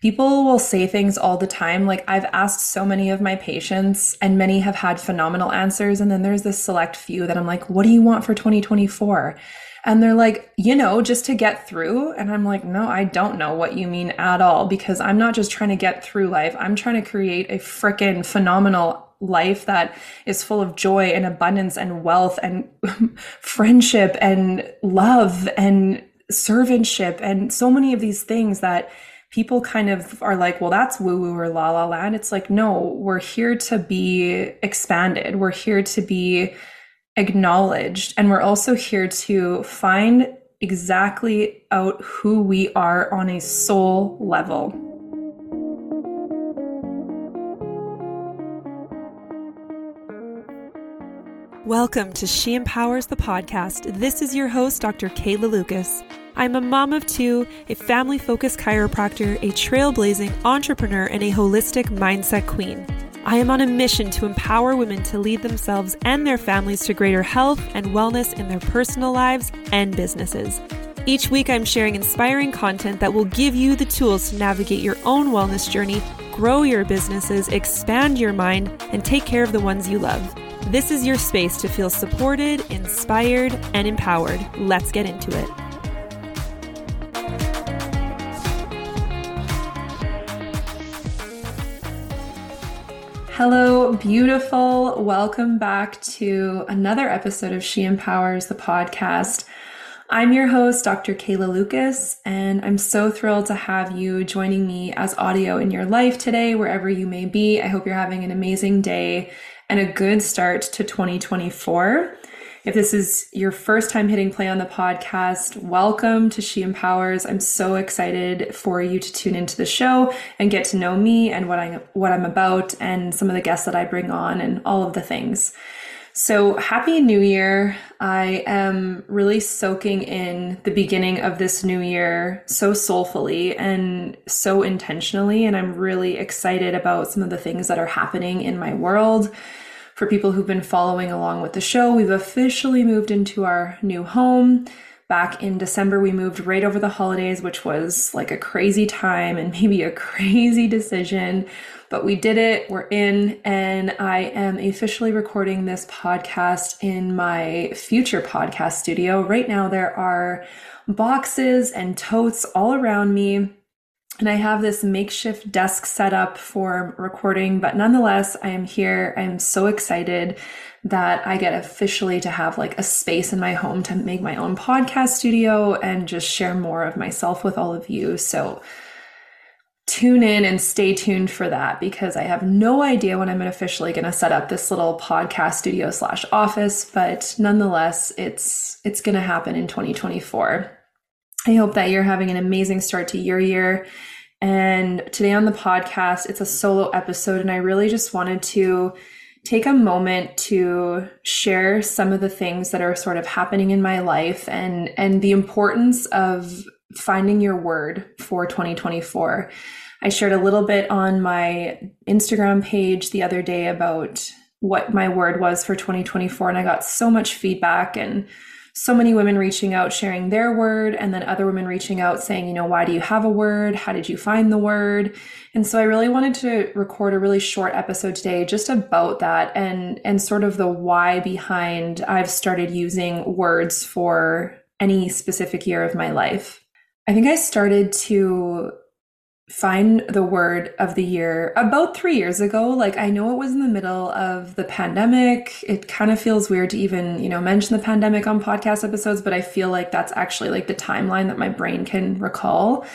people will say things all the time. Like I've asked so many of my patients and many have had phenomenal answers. And then there's this select few that I'm like, what do you want for 2024? And they're like, you know, just to get through. And I'm like, no, I don't know what you mean at all because I'm not just trying to get through life. I'm trying to create a freaking phenomenal life that is full of joy and abundance and wealth and friendship and love and servantship and so many of these things that people kind of are like, well, that's woo woo or la la land. It's like, no, we're here to be expanded. We're here to be acknowledged. And we're also here to find exactly out who we are on a soul level. Welcome to She Empowers the podcast. This is your host, Dr. Kayla Lucas. I'm a mom of two, a family focused chiropractor, a trailblazing entrepreneur, and a holistic mindset queen. I am on a mission to empower women to lead themselves and their families to greater health and wellness in their personal lives and businesses. Each week, I'm sharing inspiring content that will give you the tools to navigate your own wellness journey, grow your businesses, expand your mind, and take care of the ones you love. This is your space to feel supported, inspired, and empowered. Let's get into it. Hello, beautiful. Welcome back to another episode of She Empowers the podcast. I'm your host, Dr. Kayla Lucas, and I'm so thrilled to have you joining me as audio in your life today, wherever you may be. I hope you're having an amazing day and a good start to 2024. If this is your first time hitting play on the podcast, welcome to She Empowers. I'm so excited for you to tune into the show and get to know me and what I what I'm about and some of the guests that I bring on and all of the things. So, happy new year. I am really soaking in the beginning of this new year so soulfully and so intentionally. And I'm really excited about some of the things that are happening in my world for people who've been following along with the show, we've officially moved into our new home. Back in December, we moved right over the holidays, which was like a crazy time and maybe a crazy decision, but we did it. We're in, and I am officially recording this podcast in my future podcast studio. Right now, there are boxes and totes all around me and I have this makeshift desk set up for recording, but nonetheless, I am here. I'm so excited that I get officially to have like a space in my home to make my own podcast studio and just share more of myself with all of you. So tune in and stay tuned for that because I have no idea when I'm officially going to set up this little podcast studio slash office, but nonetheless, it's it's going to happen in 2024. I hope that you're having an amazing start to your year. And today on the podcast, it's a solo episode, and I really just wanted to take a moment to share some of the things that are sort of happening in my life and and the importance of finding your word for 2024. I shared a little bit on my Instagram page the other day about what my word was for 2024 and I got so much feedback and so many women reaching out, sharing their word, and then other women reaching out saying, you know, why do you have a word? How did you find the word? And so I really wanted to record a really short episode today just about that and and sort of the why behind I've started using words for any specific year of my life. I think I started to find the word of the year about three years ago. Like, I know it was in the middle of the pandemic. It kind of feels weird to even, you know, mention the pandemic on podcast episodes, but I feel like that's actually like the timeline that my brain can recall.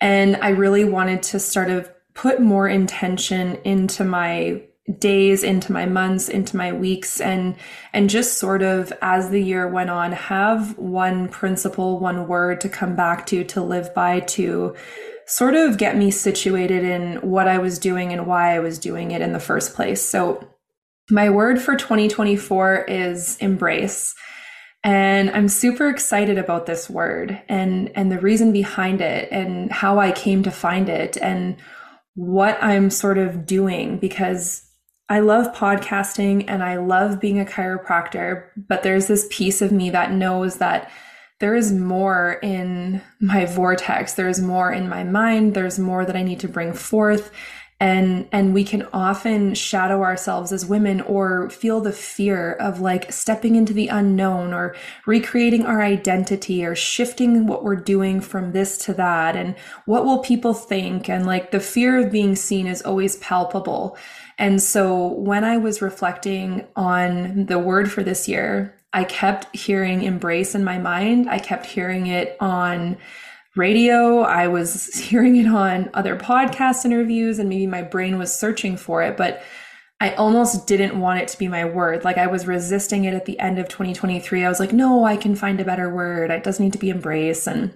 And I really wanted to sort of put more intention into my days into my months into my weeks and and just sort of as the year went on have one principle one word to come back to to live by to sort of get me situated in what I was doing and why I was doing it in the first place. So, my word for 2024 is embrace. And I'm super excited about this word and and the reason behind it and how I came to find it and what I'm sort of doing because I love podcasting and I love being a chiropractor, but there's this piece of me that knows that there is more in my vortex. There's more in my mind. There's more that I need to bring forth and and we can often shadow ourselves as women or feel the fear of like stepping into the unknown or recreating our identity or shifting what we're doing from this to that and what will people think and like the fear of being seen is always palpable and so when i was reflecting on the word for this year i kept hearing embrace in my mind i kept hearing it on radio. I was hearing it on other podcast interviews, and maybe my brain was searching for it, but I almost didn't want it to be my word. Like I was resisting it at the end of 2023. I was like, no, I can find a better word. It does need to be embrace and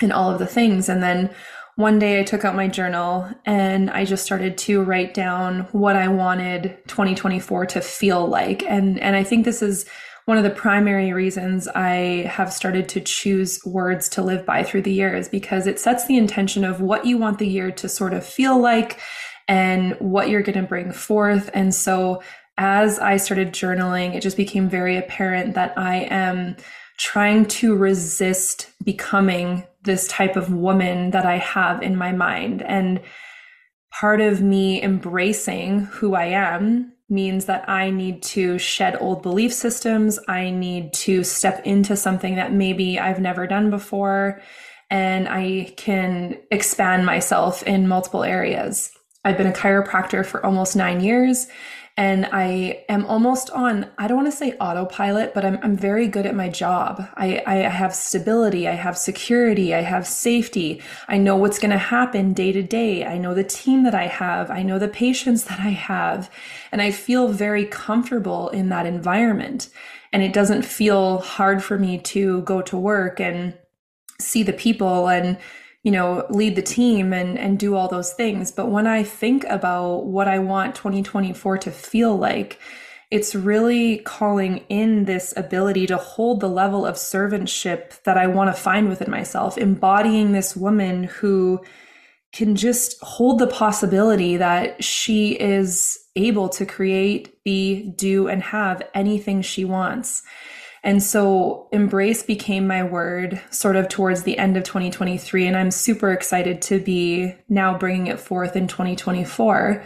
and all of the things. And then one day I took out my journal and I just started to write down what I wanted 2024 to feel like. And and I think this is one of the primary reasons I have started to choose words to live by through the year is because it sets the intention of what you want the year to sort of feel like and what you're going to bring forth. And so as I started journaling, it just became very apparent that I am trying to resist becoming this type of woman that I have in my mind. And part of me embracing who I am means that I need to shed old belief systems. I need to step into something that maybe I've never done before, and I can expand myself in multiple areas. I've been a chiropractor for almost nine years, and I am almost on, I don't want to say autopilot, but I'm, I'm very good at my job. I, I have stability. I have security. I have safety. I know what's going to happen day to day. I know the team that I have. I know the patients that I have. And I feel very comfortable in that environment. And it doesn't feel hard for me to go to work and see the people and you know, lead the team and, and do all those things. But when I think about what I want 2024 to feel like, it's really calling in this ability to hold the level of servantship that I want to find within myself, embodying this woman who can just hold the possibility that she is able to create, be, do, and have anything she wants. And so embrace became my word sort of towards the end of 2023. And I'm super excited to be now bringing it forth in 2024.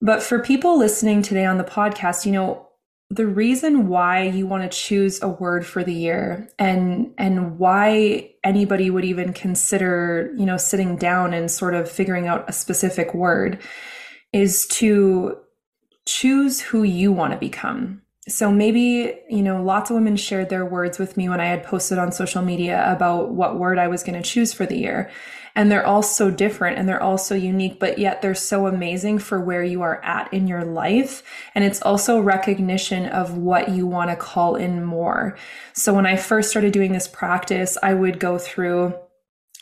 But for people listening today on the podcast, you know, the reason why you want to choose a word for the year and and why anybody would even consider you know sitting down and sort of figuring out a specific word is to choose who you want to become so maybe you know lots of women shared their words with me when i had posted on social media about what word i was going to choose for the year. And they're all so different and they're all so unique but yet they're so amazing for where you are at in your life. And it's also recognition of what you want to call in more. So when i first started doing this practice i would go through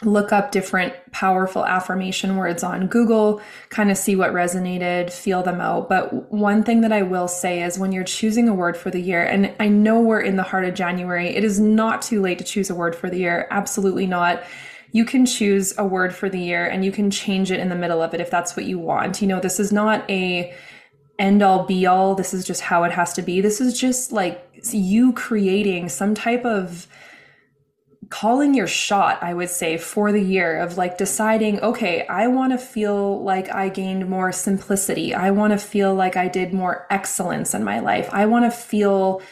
look up different powerful affirmation words on Google, kind of see what resonated, feel them out. But one thing that I will say is when you're choosing a word for the year, and I know we're in the heart of January, it is not too late to choose a word for the year. Absolutely not. You can choose a word for the year and you can change it in the middle of it if that's what you want. You know, this is not a end all be all. This is just how it has to be. This is just like you creating some type of calling your shot, I would say, for the year of like deciding, okay, I want to feel like I gained more simplicity. I want to feel like I did more excellence in my life. I want to feel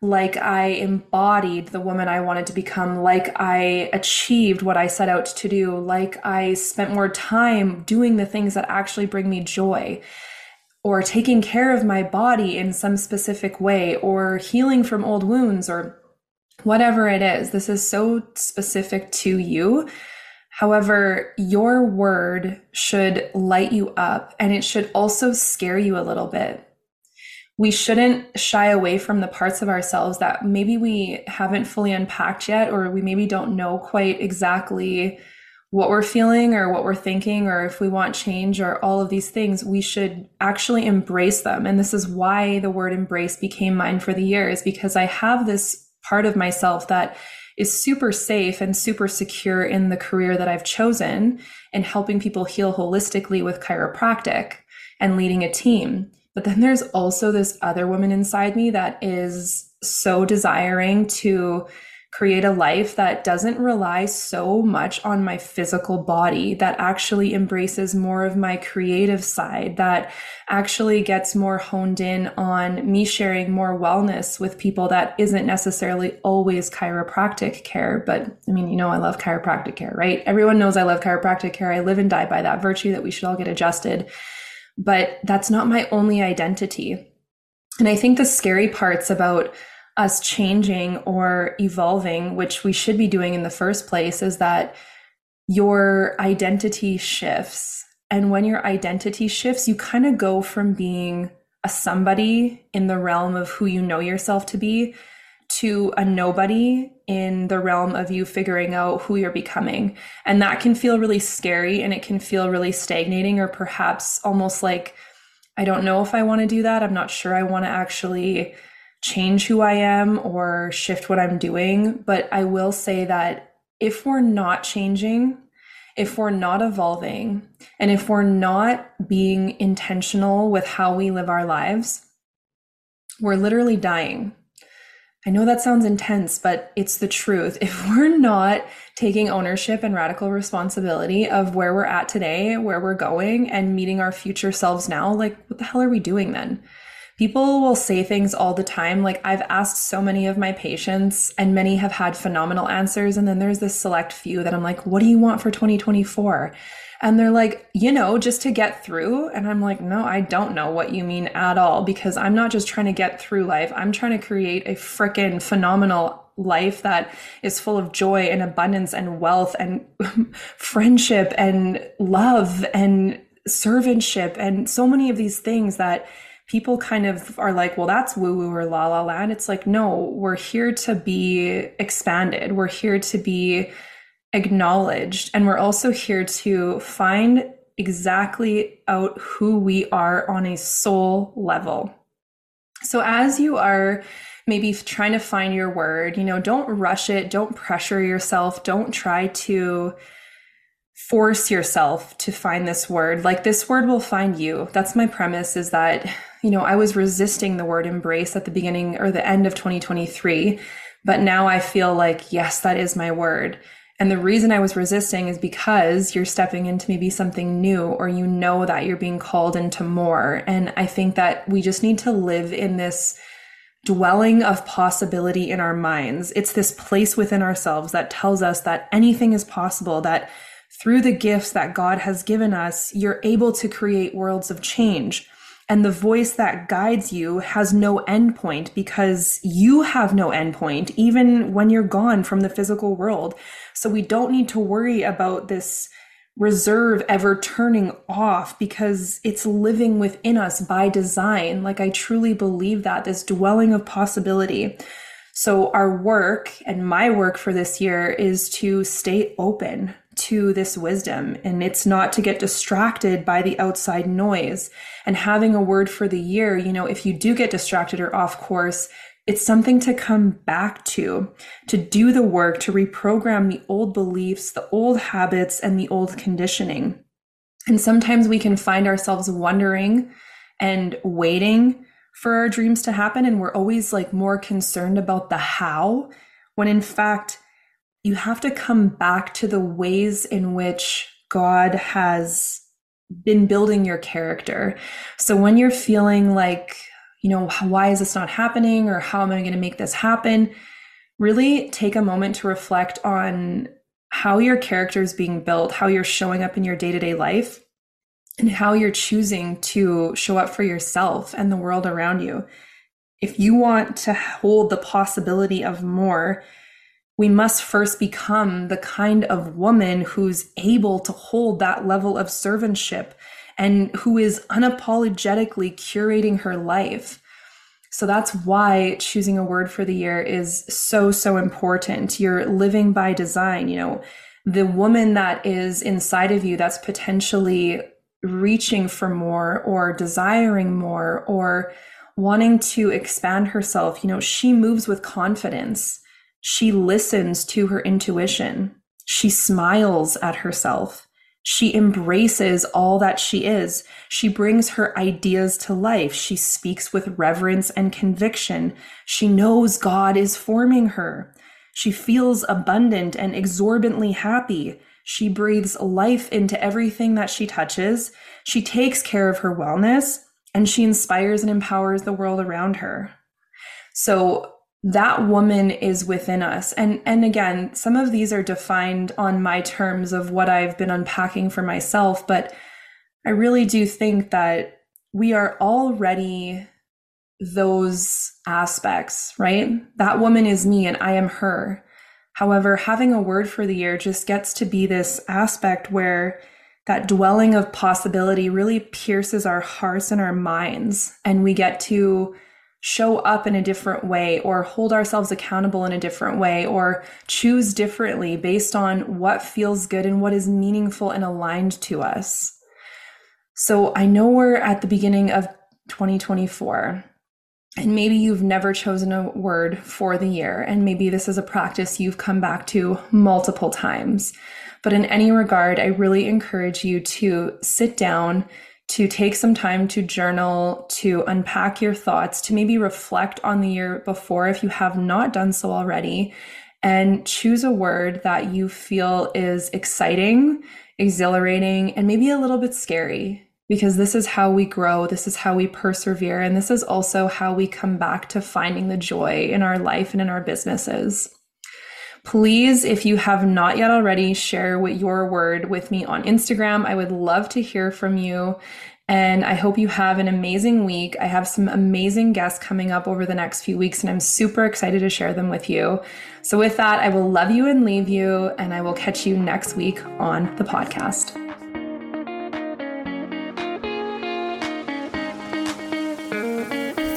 like I embodied the woman I wanted to become, like I achieved what I set out to do, like I spent more time doing the things that actually bring me joy. Or taking care of my body in some specific way, or healing from old wounds, or whatever it is, this is so specific to you. However, your word should light you up and it should also scare you a little bit. We shouldn't shy away from the parts of ourselves that maybe we haven't fully unpacked yet, or we maybe don't know quite exactly what we're feeling or what we're thinking, or if we want change, or all of these things. We should actually embrace them. And this is why the word embrace became mine for the year, is because I have this part of myself that is super safe and super secure in the career that I've chosen and helping people heal holistically with chiropractic and leading a team. But then there's also this other woman inside me that is so desiring to create a life that doesn't rely so much on my physical body, that actually embraces more of my creative side, that actually gets more honed in on me sharing more wellness with people that isn't necessarily always chiropractic care. But I mean, you know, I love chiropractic care, right? Everyone knows I love chiropractic care. I live and die by that virtue that we should all get adjusted. But that's not my only identity. And I think the scary parts about us changing or evolving, which we should be doing in the first place, is that your identity shifts. And when your identity shifts, you kind of go from being a somebody in the realm of who you know yourself to be to a nobody in the realm of you figuring out who you're becoming. And that can feel really scary and it can feel really stagnating or perhaps almost like, I don't know if I want to do that. I'm not sure I want to actually change who I am or shift what I'm doing. But I will say that if we're not changing, if we're not evolving, and if we're not being intentional with how we live our lives, we're literally dying. I know that sounds intense, but it's the truth. If we're not taking ownership and radical responsibility of where we're at today, where we're going, and meeting our future selves now, like, what the hell are we doing then? People will say things all the time. Like I've asked so many of my patients, and many have had phenomenal answers. And then there's this select few that I'm like, what do you want for 2024? And they're like, you know, just to get through. And I'm like, no, I don't know what you mean at all because I'm not just trying to get through life. I'm trying to create a freaking phenomenal life that is full of joy and abundance and wealth and friendship and love and servantship and so many of these things that people kind of are like, well, that's woo woo or la la land. It's like, no, we're here to be expanded. We're here to be acknowledged. And we're also here to find exactly out who we are on a soul level. So as you are maybe trying to find your word, you know, don't rush it, don't pressure yourself, don't try to force yourself to find this word. Like this word will find you. That's my premise is that you know, I was resisting the word embrace at the beginning or the end of 2023, but now I feel like, yes, that is my word. And the reason I was resisting is because you're stepping into maybe something new or you know that you're being called into more. And I think that we just need to live in this dwelling of possibility in our minds. It's this place within ourselves that tells us that anything is possible, that through the gifts that God has given us, you're able to create worlds of change and the voice that guides you has no endpoint because you have no endpoint even when you're gone from the physical world. So we don't need to worry about this reserve ever turning off because it's living within us by design. Like i truly believe that this dwelling of possibility. So our work and my work for this year is to stay open to this wisdom and it's not to get distracted by the outside noise. And having a word for the year you know if you do get distracted or off course it's something to come back to to do the work to reprogram the old beliefs the old habits and the old conditioning. And sometimes we can find ourselves wondering and waiting for our dreams to happen and we're always like more concerned about the how when in fact you have to come back to the ways in which God has been building your character. So when you're feeling like, you know, why is this not happening or how am I going to make this happen? Really take a moment to reflect on how your character is being built, how you're showing up in your day to day life, and how you're choosing to show up for yourself and the world around you. If you want to hold the possibility of more, we must first become the kind of woman who's able to hold that level of servantship and who is unapologetically curating her life. So that's why choosing a word for the year is so, so important. You're living by design. You know, the woman that is inside of you that's potentially reaching for more or desiring more or wanting to expand herself, you know, she moves with confidence she listens to her intuition. She smiles at herself. She embraces all that she is. She brings her ideas to life. She speaks with reverence and conviction. She knows God is forming her. She feels abundant and exorbitantly happy. She breathes life into everything that she touches. She takes care of her wellness and she inspires and empowers the world around her. So that woman is within us. And and again, some of these are defined on my terms of what I've been unpacking for myself, but I really do think that we are already those aspects, right? That woman is me and I am her. However, having a word for the year just gets to be this aspect where that dwelling of possibility really pierces our hearts and our minds, and we get to show up in a different way or hold ourselves accountable in a different way or choose differently based on what feels good and what is meaningful and aligned to us. So I know we're at the beginning of 2024. And maybe you've never chosen a word for the year, and maybe this is a practice you've come back to multiple times. But in any regard, I really encourage you to sit down, to take some time to journal, to unpack your thoughts, to maybe reflect on the year before if you have not done so already, and choose a word that you feel is exciting, exhilarating, and maybe a little bit scary because this is how we grow, this is how we persevere, and this is also how we come back to finding the joy in our life and in our businesses. Please, if you have not yet already, share what your word with me on Instagram. I would love to hear from you. And I hope you have an amazing week. I have some amazing guests coming up over the next few weeks, and I'm super excited to share them with you. So, with that, I will love you and leave you, and I will catch you next week on the podcast.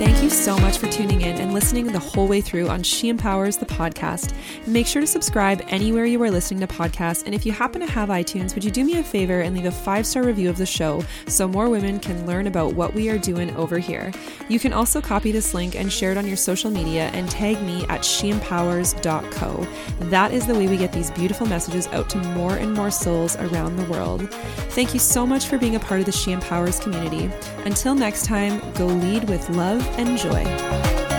Thank you so much for tuning in and listening the whole way through on She Empowers the podcast. Make sure to subscribe anywhere you are listening to podcasts. And if you happen to have iTunes, would you do me a favor and leave a five star review of the show so more women can learn about what we are doing over here? You can also copy this link and share it on your social media and tag me at shempowers.co. That is the way we get these beautiful messages out to more and more souls around the world. Thank you so much for being a part of the She Empowers community. Until next time, go lead with love and joy.